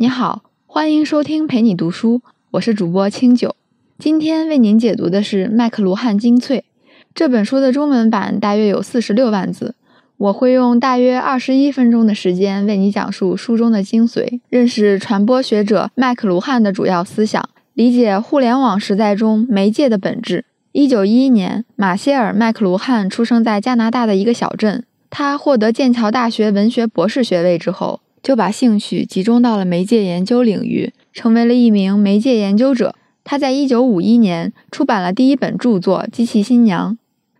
你好，欢迎收听陪你读书，我是主播清酒。今天为您解读的是《麦克卢汉精粹》这本书的中文版，大约有四十六万字。我会用大约二十一分钟的时间为你讲述书中的精髓，认识传播学者麦克卢汉的主要思想，理解互联网时代中媒介的本质。一九一一年，马歇尔·麦克卢汉出生在加拿大的一个小镇。他获得剑桥大学文学博士学位之后。就把兴趣集中到了媒介研究领域，成为了一名媒介研究者。他在1951年出版了第一本著作《机器新娘》，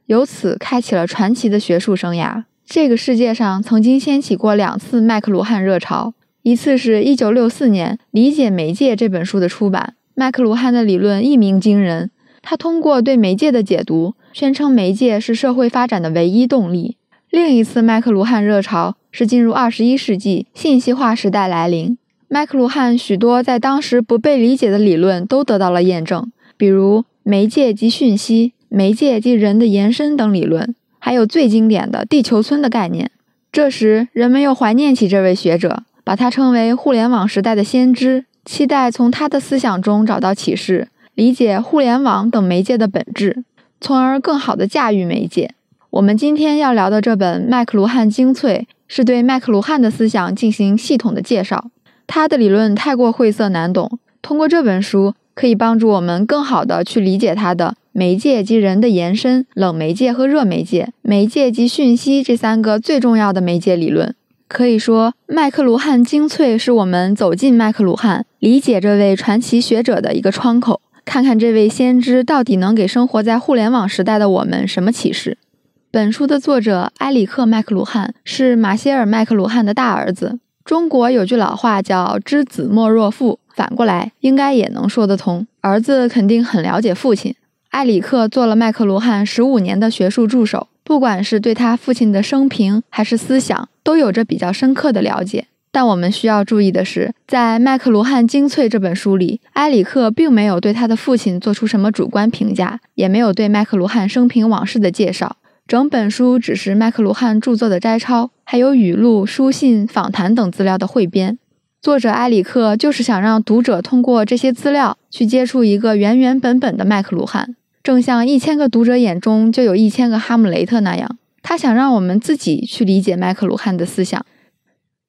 由此开启了传奇的学术生涯。这个世界上曾经掀起过两次麦克卢汉热潮，一次是一九六四年《理解媒介》这本书的出版，麦克卢汉的理论一鸣惊人。他通过对媒介的解读，宣称媒介是社会发展的唯一动力。另一次麦克卢汉热潮。是进入二十一世纪信息化时代来临，麦克卢汉许多在当时不被理解的理论都得到了验证，比如媒介及讯息、媒介及人的延伸等理论，还有最经典的地球村的概念。这时，人们又怀念起这位学者，把他称为互联网时代的先知，期待从他的思想中找到启示，理解互联网等媒介的本质，从而更好地驾驭媒介。我们今天要聊的这本《麦克卢汉精粹》。是对麦克卢汉的思想进行系统的介绍。他的理论太过晦涩难懂，通过这本书可以帮助我们更好地去理解他的媒介及人的延伸、冷媒介和热媒介、媒介及讯息这三个最重要的媒介理论。可以说，麦克卢汉精粹是我们走进麦克卢汉、理解这位传奇学者的一个窗口，看看这位先知到底能给生活在互联网时代的我们什么启示。本书的作者埃里克·麦克卢汉是马歇尔·麦克卢汉的大儿子。中国有句老话叫“知子莫若父”，反过来应该也能说得通。儿子肯定很了解父亲。埃里克做了麦克卢汉十五年的学术助手，不管是对他父亲的生平还是思想，都有着比较深刻的了解。但我们需要注意的是，在《麦克卢汉精粹》这本书里，埃里克并没有对他的父亲做出什么主观评价，也没有对麦克卢汉生平往事的介绍。整本书只是麦克卢汉著作的摘抄，还有语录、书信、访谈等资料的汇编。作者埃里克就是想让读者通过这些资料去接触一个原原本本的麦克卢汉，正像一千个读者眼中就有一千个哈姆雷特那样，他想让我们自己去理解麦克卢汉的思想。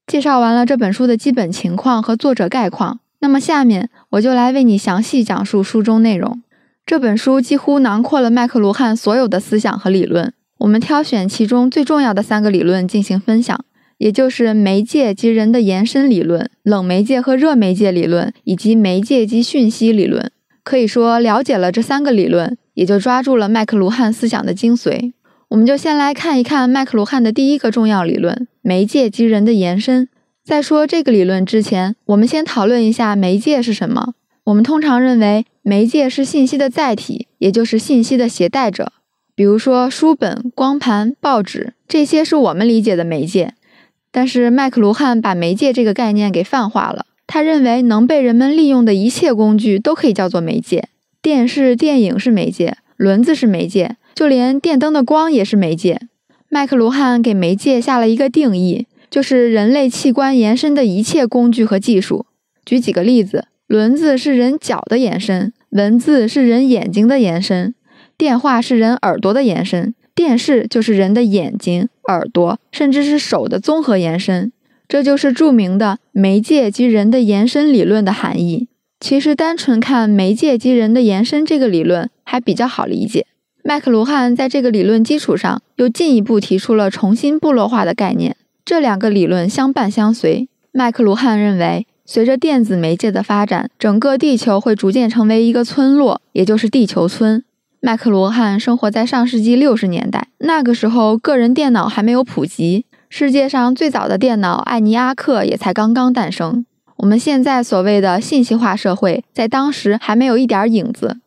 介绍完了这本书的基本情况和作者概况，那么下面我就来为你详细讲述书中内容。这本书几乎囊括了麦克卢汉所有的思想和理论。我们挑选其中最重要的三个理论进行分享，也就是媒介及人的延伸理论、冷媒介和热媒介理论以及媒介及讯息理论。可以说，了解了这三个理论，也就抓住了麦克卢汉思想的精髓。我们就先来看一看麦克卢汉的第一个重要理论——媒介及人的延伸。在说这个理论之前，我们先讨论一下媒介是什么。我们通常认为，媒介是信息的载体，也就是信息的携带者。比如说书本、光盘、报纸，这些是我们理解的媒介。但是麦克卢汉把媒介这个概念给泛化了。他认为能被人们利用的一切工具都可以叫做媒介。电视、电影是媒介，轮子是媒介，就连电灯的光也是媒介。麦克卢汉给媒介下了一个定义，就是人类器官延伸的一切工具和技术。举几个例子：轮子是人脚的延伸，文字是人眼睛的延伸。电话是人耳朵的延伸，电视就是人的眼睛、耳朵，甚至是手的综合延伸。这就是著名的媒介及人的延伸理论的含义。其实，单纯看媒介及人的延伸这个理论还比较好理解。麦克卢汉在这个理论基础上，又进一步提出了重新部落化的概念。这两个理论相伴相随。麦克卢汉认为，随着电子媒介的发展，整个地球会逐渐成为一个村落，也就是地球村。麦克罗汉生活在上世纪六十年代，那个时候个人电脑还没有普及，世界上最早的电脑艾尼阿克也才刚刚诞生。我们现在所谓的信息化社会，在当时还没有一点影子。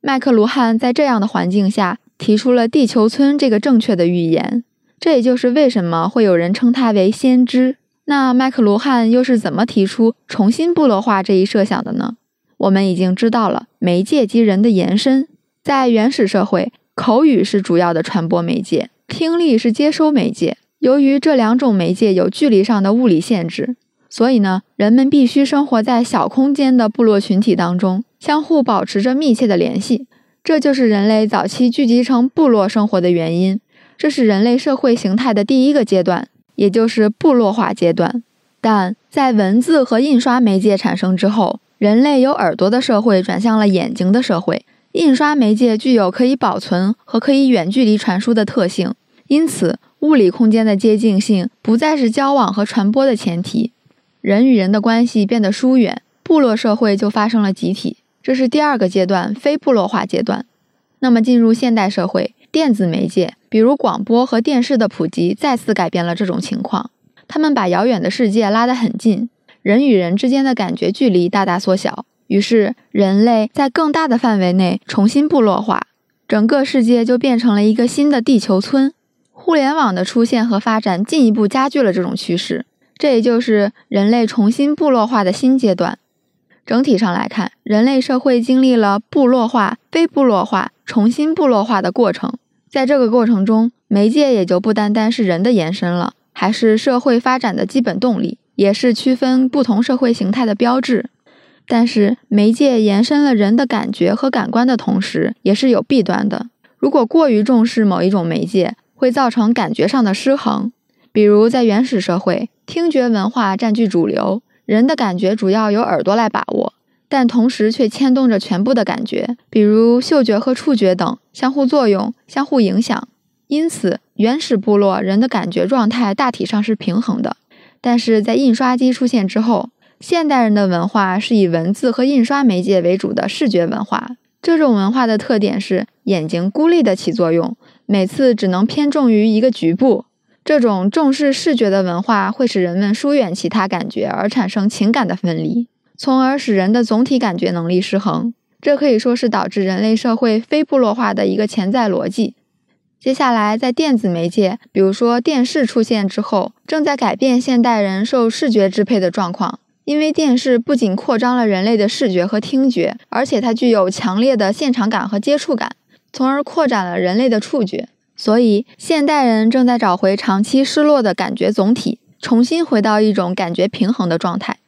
麦克卢汉在这样的环境下提出了“地球村”这个正确的预言，这也就是为什么会有人称他为先知。那麦克卢汉又是怎么提出重新部落化这一设想的呢？我们已经知道了媒介及人的延伸。在原始社会，口语是主要的传播媒介，听力是接收媒介。由于这两种媒介有距离上的物理限制，所以呢，人们必须生活在小空间的部落群体当中，相互保持着密切的联系。这就是人类早期聚集成部落生活的原因。这是人类社会形态的第一个阶段，也就是部落化阶段。但在文字和印刷媒介产生之后，人类由耳朵的社会转向了眼睛的社会。印刷媒介具有可以保存和可以远距离传输的特性，因此物理空间的接近性不再是交往和传播的前提。人与人的关系变得疏远，部落社会就发生了集体。这是第二个阶段，非部落化阶段。那么进入现代社会，电子媒介，比如广播和电视的普及，再次改变了这种情况。他们把遥远的世界拉得很近，人与人之间的感觉距离大大缩小。于是，人类在更大的范围内重新部落化，整个世界就变成了一个新的地球村。互联网的出现和发展进一步加剧了这种趋势。这也就是人类重新部落化的新阶段。整体上来看，人类社会经历了部落化、非部落化、重新部落化的过程。在这个过程中，媒介也就不单单是人的延伸了，还是社会发展的基本动力，也是区分不同社会形态的标志。但是，媒介延伸了人的感觉和感官的同时，也是有弊端的。如果过于重视某一种媒介，会造成感觉上的失衡。比如，在原始社会，听觉文化占据主流。人的感觉主要由耳朵来把握，但同时却牵动着全部的感觉，比如嗅觉和触觉等相互作用、相互影响。因此，原始部落人的感觉状态大体上是平衡的。但是在印刷机出现之后，现代人的文化是以文字和印刷媒介为主的视觉文化。这种文化的特点是眼睛孤立的起作用，每次只能偏重于一个局部。这种重视视觉的文化会使人们疏远其他感觉，而产生情感的分离，从而使人的总体感觉能力失衡。这可以说是导致人类社会非部落化的一个潜在逻辑。接下来，在电子媒介，比如说电视出现之后，正在改变现代人受视觉支配的状况。因为电视不仅扩张了人类的视觉和听觉，而且它具有强烈的现场感和接触感，从而扩展了人类的触觉。所以，现代人正在找回长期失落的感觉总体，重新回到一种感觉平衡的状态。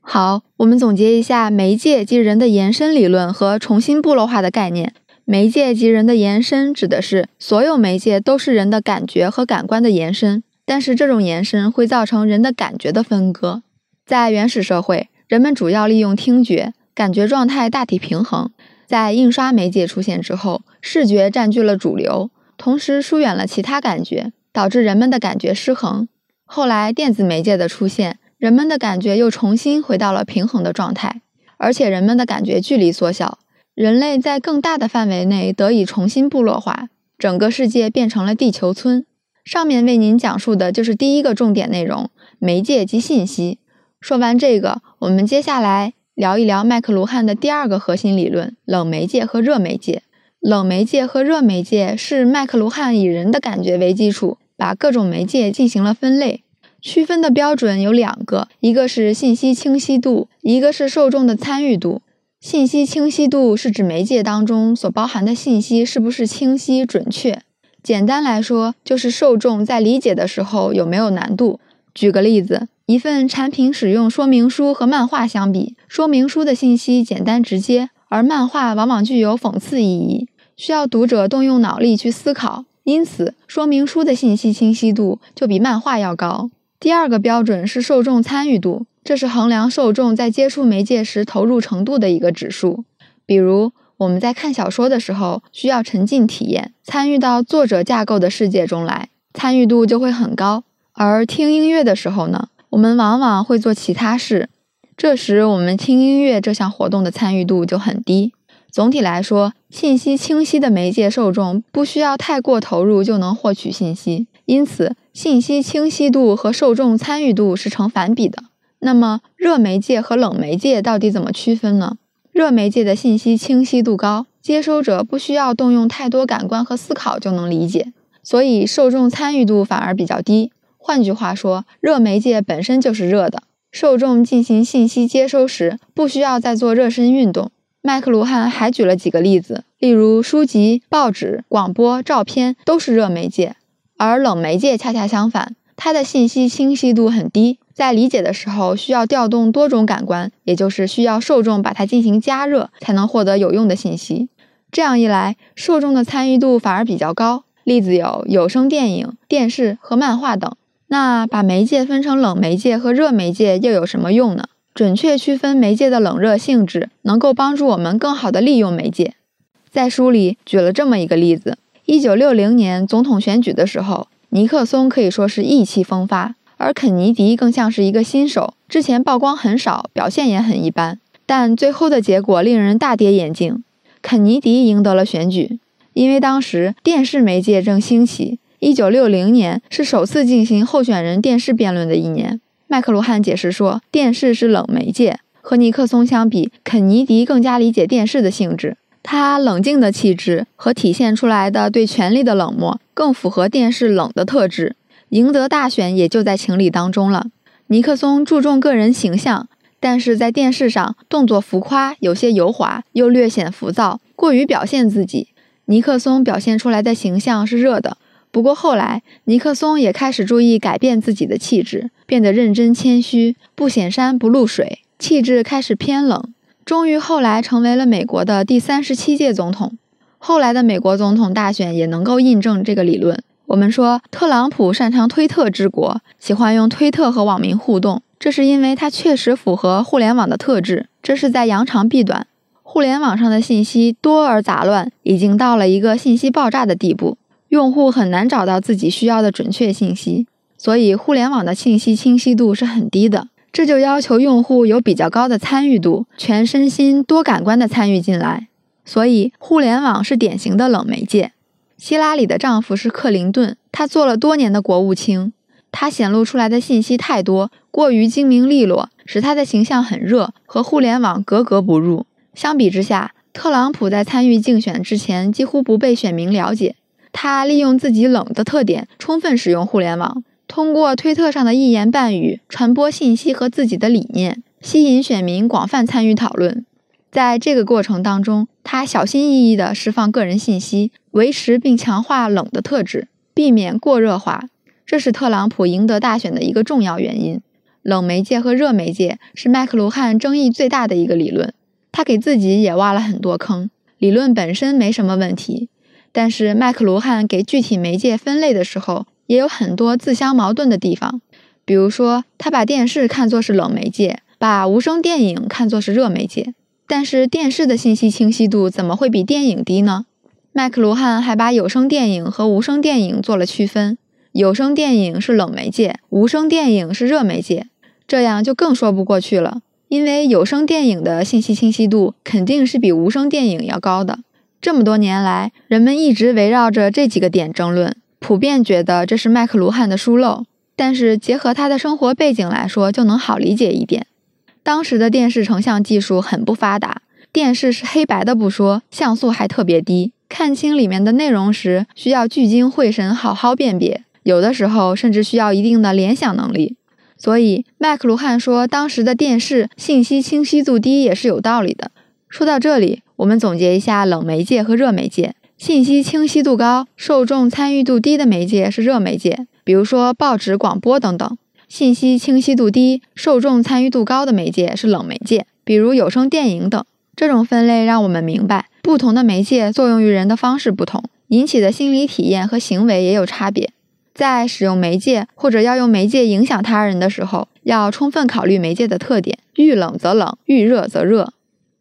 好，我们总结一下媒介及人的延伸理论和重新部落化的概念。媒介及人的延伸指的是所有媒介都是人的感觉和感官的延伸，但是这种延伸会造成人的感觉的分割。在原始社会，人们主要利用听觉，感觉状态大体平衡。在印刷媒介出现之后，视觉占据了主流。同时疏远了其他感觉，导致人们的感觉失衡。后来电子媒介的出现，人们的感觉又重新回到了平衡的状态，而且人们的感觉距离缩小，人类在更大的范围内得以重新部落化，整个世界变成了地球村。上面为您讲述的就是第一个重点内容：媒介及信息。说完这个，我们接下来聊一聊麦克卢汉的第二个核心理论——冷媒介和热媒介。冷媒介和热媒介是麦克卢汉以人的感觉为基础，把各种媒介进行了分类。区分的标准有两个，一个是信息清晰度，一个是受众的参与度。信息清晰度是指媒介当中所包含的信息是不是清晰准确。简单来说，就是受众在理解的时候有没有难度。举个例子，一份产品使用说明书和漫画相比，说明书的信息简单直接，而漫画往往具有讽刺意义。需要读者动用脑力去思考，因此说明书的信息清晰度就比漫画要高。第二个标准是受众参与度，这是衡量受众在接触媒介时投入程度的一个指数。比如我们在看小说的时候，需要沉浸体验，参与到作者架构的世界中来，参与度就会很高。而听音乐的时候呢，我们往往会做其他事，这时我们听音乐这项活动的参与度就很低。总体来说，信息清晰的媒介受众不需要太过投入就能获取信息，因此信息清晰度和受众参与度是成反比的。那么，热媒介和冷媒介到底怎么区分呢？热媒介的信息清晰度高，接收者不需要动用太多感官和思考就能理解，所以受众参与度反而比较低。换句话说，热媒介本身就是热的，受众进行信息接收时不需要再做热身运动。麦克卢汉还举了几个例子，例如书籍、报纸、广播、照片都是热媒介，而冷媒介恰恰相反，它的信息清晰度很低，在理解的时候需要调动多种感官，也就是需要受众把它进行加热，才能获得有用的信息。这样一来，受众的参与度反而比较高。例子有有声电影、电视和漫画等。那把媒介分成冷媒介和热媒介又有什么用呢？准确区分媒介的冷热性质，能够帮助我们更好地利用媒介。在书里举了这么一个例子：一九六零年总统选举的时候，尼克松可以说是意气风发，而肯尼迪更像是一个新手，之前曝光很少，表现也很一般。但最后的结果令人大跌眼镜，肯尼迪赢得了选举，因为当时电视媒介正兴起。一九六零年是首次进行候选人电视辩论的一年。麦克卢汉解释说，电视是冷媒介，和尼克松相比，肯尼迪更加理解电视的性质。他冷静的气质和体现出来的对权力的冷漠，更符合电视冷的特质。赢得大选也就在情理当中了。尼克松注重个人形象，但是在电视上动作浮夸，有些油滑，又略显浮躁，过于表现自己。尼克松表现出来的形象是热的。不过后来，尼克松也开始注意改变自己的气质，变得认真谦虚，不显山不露水，气质开始偏冷。终于后来成为了美国的第三十七届总统。后来的美国总统大选也能够印证这个理论。我们说，特朗普擅长推特治国，喜欢用推特和网民互动，这是因为他确实符合互联网的特质，这是在扬长避短。互联网上的信息多而杂乱，已经到了一个信息爆炸的地步。用户很难找到自己需要的准确信息，所以互联网的信息清晰度是很低的。这就要求用户有比较高的参与度，全身心、多感官的参与进来。所以，互联网是典型的冷媒介。希拉里的丈夫是克林顿，他做了多年的国务卿，他显露出来的信息太多，过于精明利落，使他的形象很热，和互联网格格不入。相比之下，特朗普在参与竞选之前几乎不被选民了解。他利用自己冷的特点，充分使用互联网，通过推特上的一言半语传播信息和自己的理念，吸引选民广泛参与讨论。在这个过程当中，他小心翼翼地释放个人信息，维持并强化冷的特质，避免过热化。这是特朗普赢得大选的一个重要原因。冷媒介和热媒介是麦克卢汉争议最大的一个理论，他给自己也挖了很多坑。理论本身没什么问题。但是麦克卢汉给具体媒介分类的时候，也有很多自相矛盾的地方。比如说，他把电视看作是冷媒介，把无声电影看作是热媒介。但是电视的信息清晰度怎么会比电影低呢？麦克卢汉还把有声电影和无声电影做了区分，有声电影是冷媒介，无声电影是热媒介，这样就更说不过去了。因为有声电影的信息清晰度肯定是比无声电影要高的。这么多年来，人们一直围绕着这几个点争论，普遍觉得这是麦克卢汉的疏漏。但是结合他的生活背景来说，就能好理解一点。当时的电视成像技术很不发达，电视是黑白的不说，像素还特别低，看清里面的内容时需要聚精会神，好好辨别，有的时候甚至需要一定的联想能力。所以麦克卢汉说，当时的电视信息清晰度低也是有道理的。说到这里。我们总结一下冷媒介和热媒介。信息清晰度高、受众参与度低的媒介是热媒介，比如说报纸、广播等等；信息清晰度低、受众参与度高的媒介是冷媒介，比如有声电影等。这种分类让我们明白，不同的媒介作用于人的方式不同，引起的心理体验和行为也有差别。在使用媒介或者要用媒介影响他人的时候，要充分考虑媒介的特点，遇冷则冷，遇热则热。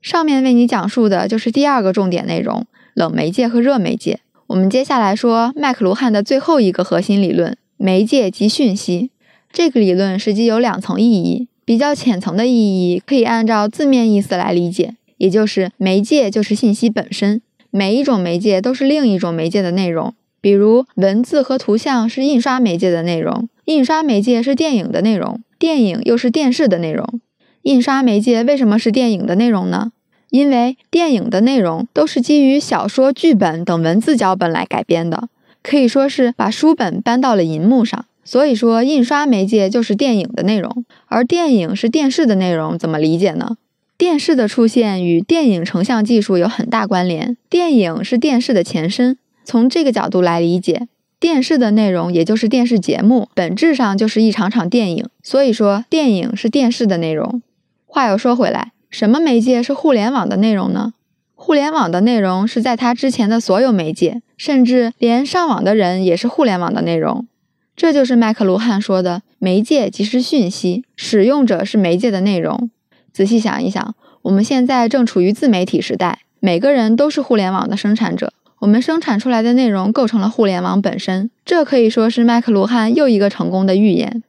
上面为你讲述的就是第二个重点内容：冷媒介和热媒介。我们接下来说麦克卢汉的最后一个核心理论——媒介及讯息。这个理论实际有两层意义，比较浅层的意义可以按照字面意思来理解，也就是媒介就是信息本身，每一种媒介都是另一种媒介的内容。比如文字和图像是印刷媒介的内容，印刷媒介是电影的内容，电影又是电视的内容。印刷媒介为什么是电影的内容呢？因为电影的内容都是基于小说、剧本等文字脚本来改编的，可以说是把书本搬到了银幕上。所以说，印刷媒介就是电影的内容，而电影是电视的内容，怎么理解呢？电视的出现与电影成像技术有很大关联，电影是电视的前身。从这个角度来理解，电视的内容也就是电视节目，本质上就是一场场电影。所以说，电影是电视的内容。话又说回来，什么媒介是互联网的内容呢？互联网的内容是在它之前的所有媒介，甚至连上网的人也是互联网的内容。这就是麦克卢汉说的：“媒介即是讯息，使用者是媒介的内容。”仔细想一想，我们现在正处于自媒体时代，每个人都是互联网的生产者，我们生产出来的内容构成了互联网本身。这可以说是麦克卢汉又一个成功的预言。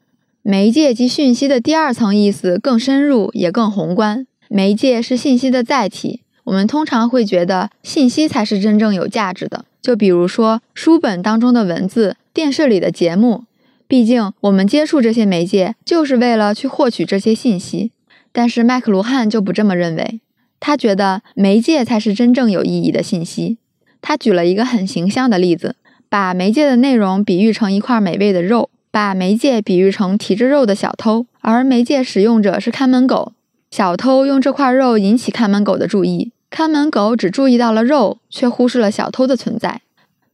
媒介及讯息的第二层意思更深入，也更宏观。媒介是信息的载体。我们通常会觉得信息才是真正有价值的，就比如说书本当中的文字、电视里的节目。毕竟我们接触这些媒介就是为了去获取这些信息。但是麦克卢汉就不这么认为，他觉得媒介才是真正有意义的信息。他举了一个很形象的例子，把媒介的内容比喻成一块美味的肉，把媒介比喻成提着肉的小偷，而媒介使用者是看门狗。小偷用这块肉引起看门狗的注意，看门狗只注意到了肉，却忽视了小偷的存在。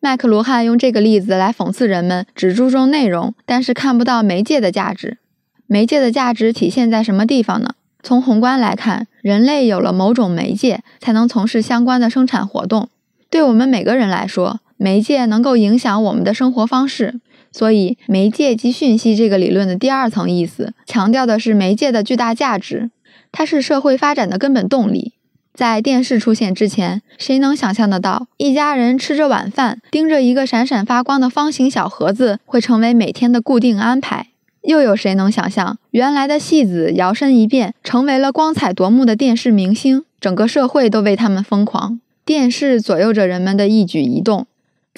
麦克卢汉用这个例子来讽刺人们只注重内容，但是看不到媒介的价值。媒介的价值体现在什么地方呢？从宏观来看，人类有了某种媒介，才能从事相关的生产活动。对我们每个人来说，媒介能够影响我们的生活方式。所以，媒介及讯息这个理论的第二层意思，强调的是媒介的巨大价值。它是社会发展的根本动力。在电视出现之前，谁能想象得到一家人吃着晚饭，盯着一个闪闪发光的方形小盒子会成为每天的固定安排？又有谁能想象原来的戏子摇身一变成为了光彩夺目的电视明星，整个社会都为他们疯狂？电视左右着人们的一举一动。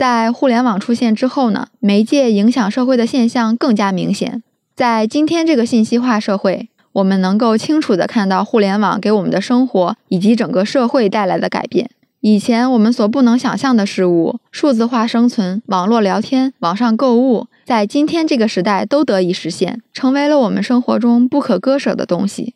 在互联网出现之后呢？媒介影响社会的现象更加明显。在今天这个信息化社会。我们能够清楚地看到互联网给我们的生活以及整个社会带来的改变。以前我们所不能想象的事物，数字化生存、网络聊天、网上购物，在今天这个时代都得以实现，成为了我们生活中不可割舍的东西。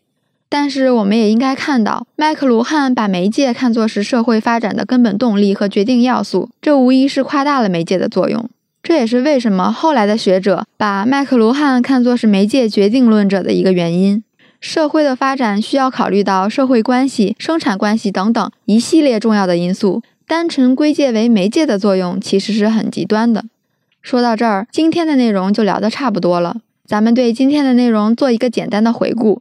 但是，我们也应该看到，麦克卢汉把媒介看作是社会发展的根本动力和决定要素，这无疑是夸大了媒介的作用。这也是为什么后来的学者把麦克卢汉看作是媒介决定论者的一个原因。社会的发展需要考虑到社会关系、生产关系等等一系列重要的因素，单纯归结为媒介的作用其实是很极端的。说到这儿，今天的内容就聊得差不多了。咱们对今天的内容做一个简单的回顾。《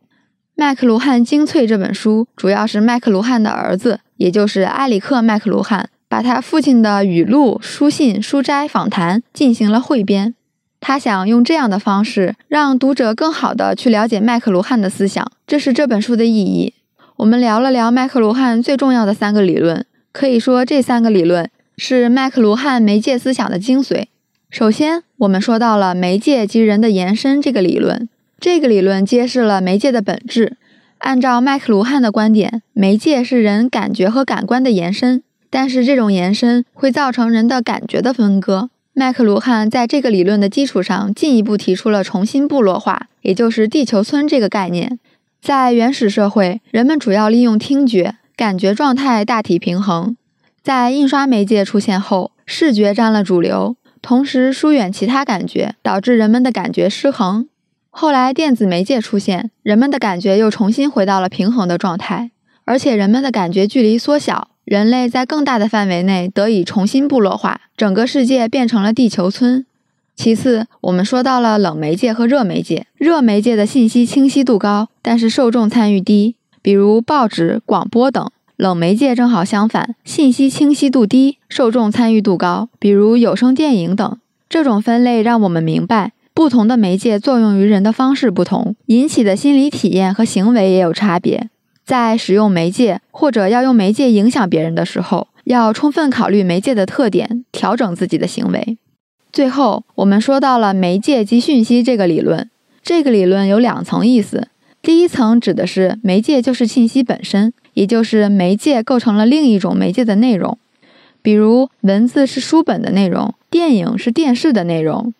麦克卢汉精粹》这本书主要是麦克卢汉的儿子，也就是埃里克·麦克卢汉。把他父亲的语录、书信、书斋、访谈进行了汇编。他想用这样的方式让读者更好地去了解麦克卢汉的思想，这是这本书的意义。我们聊了聊麦克卢汉最重要的三个理论，可以说这三个理论是麦克卢汉媒介思想的精髓。首先，我们说到了媒介及人的延伸这个理论，这个理论揭示了媒介的本质。按照麦克卢汉的观点，媒介是人感觉和感官的延伸。但是这种延伸会造成人的感觉的分割。麦克卢汉在这个理论的基础上，进一步提出了重新部落化，也就是地球村这个概念。在原始社会，人们主要利用听觉，感觉状态大体平衡。在印刷媒介出现后，视觉占了主流，同时疏远其他感觉，导致人们的感觉失衡。后来电子媒介出现，人们的感觉又重新回到了平衡的状态，而且人们的感觉距离缩小。人类在更大的范围内得以重新部落化，整个世界变成了地球村。其次，我们说到了冷媒介和热媒介。热媒介的信息清晰度高，但是受众参与低，比如报纸、广播等；冷媒介正好相反，信息清晰度低，受众参与度高，比如有声电影等。这种分类让我们明白，不同的媒介作用于人的方式不同，引起的心理体验和行为也有差别。在使用媒介或者要用媒介影响别人的时候，要充分考虑媒介的特点，调整自己的行为。最后，我们说到了媒介及讯息这个理论。这个理论有两层意思：第一层指的是媒介就是信息本身，也就是媒介构成了另一种媒介的内容，比如文字是书本的内容，电影是电视的内容。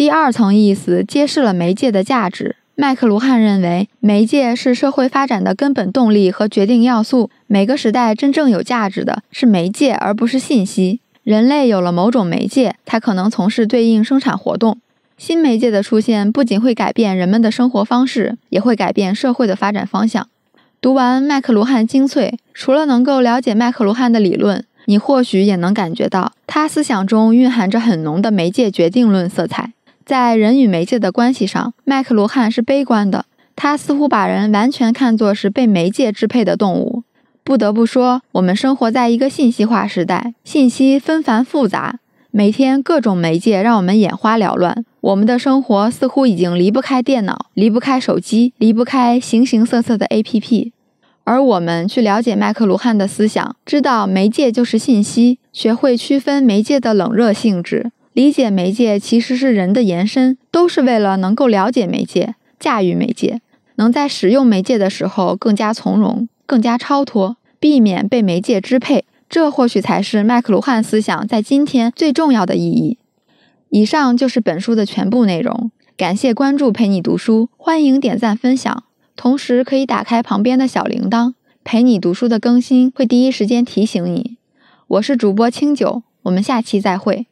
第二层意思揭示了媒介的价值。麦克卢汉认为，媒介是社会发展的根本动力和决定要素。每个时代真正有价值的是媒介，而不是信息。人类有了某种媒介，它可能从事对应生产活动。新媒介的出现不仅会改变人们的生活方式，也会改变社会的发展方向。读完麦克卢汉精粹，除了能够了解麦克卢汉的理论，你或许也能感觉到他思想中蕴含着很浓的媒介决定论色彩。在人与媒介的关系上，麦克卢汉是悲观的。他似乎把人完全看作是被媒介支配的动物。不得不说，我们生活在一个信息化时代，信息纷繁复杂，每天各种媒介让我们眼花缭乱。我们的生活似乎已经离不开电脑，离不开手机，离不开形形色色的 APP。而我们去了解麦克卢汉的思想，知道媒介就是信息，学会区分媒介的冷热性质，理解媒介其实是人的延伸，都是为了能够了解媒介、驾驭媒介，能在使用媒介的时候更加从容、更加超脱，避免被媒介支配。这或许才是麦克卢汉思想在今天最重要的意义。以上就是本书的全部内容，感谢关注陪你读书，欢迎点赞分享。同时可以打开旁边的小铃铛，陪你读书的更新会第一时间提醒你。我是主播清酒，我们下期再会。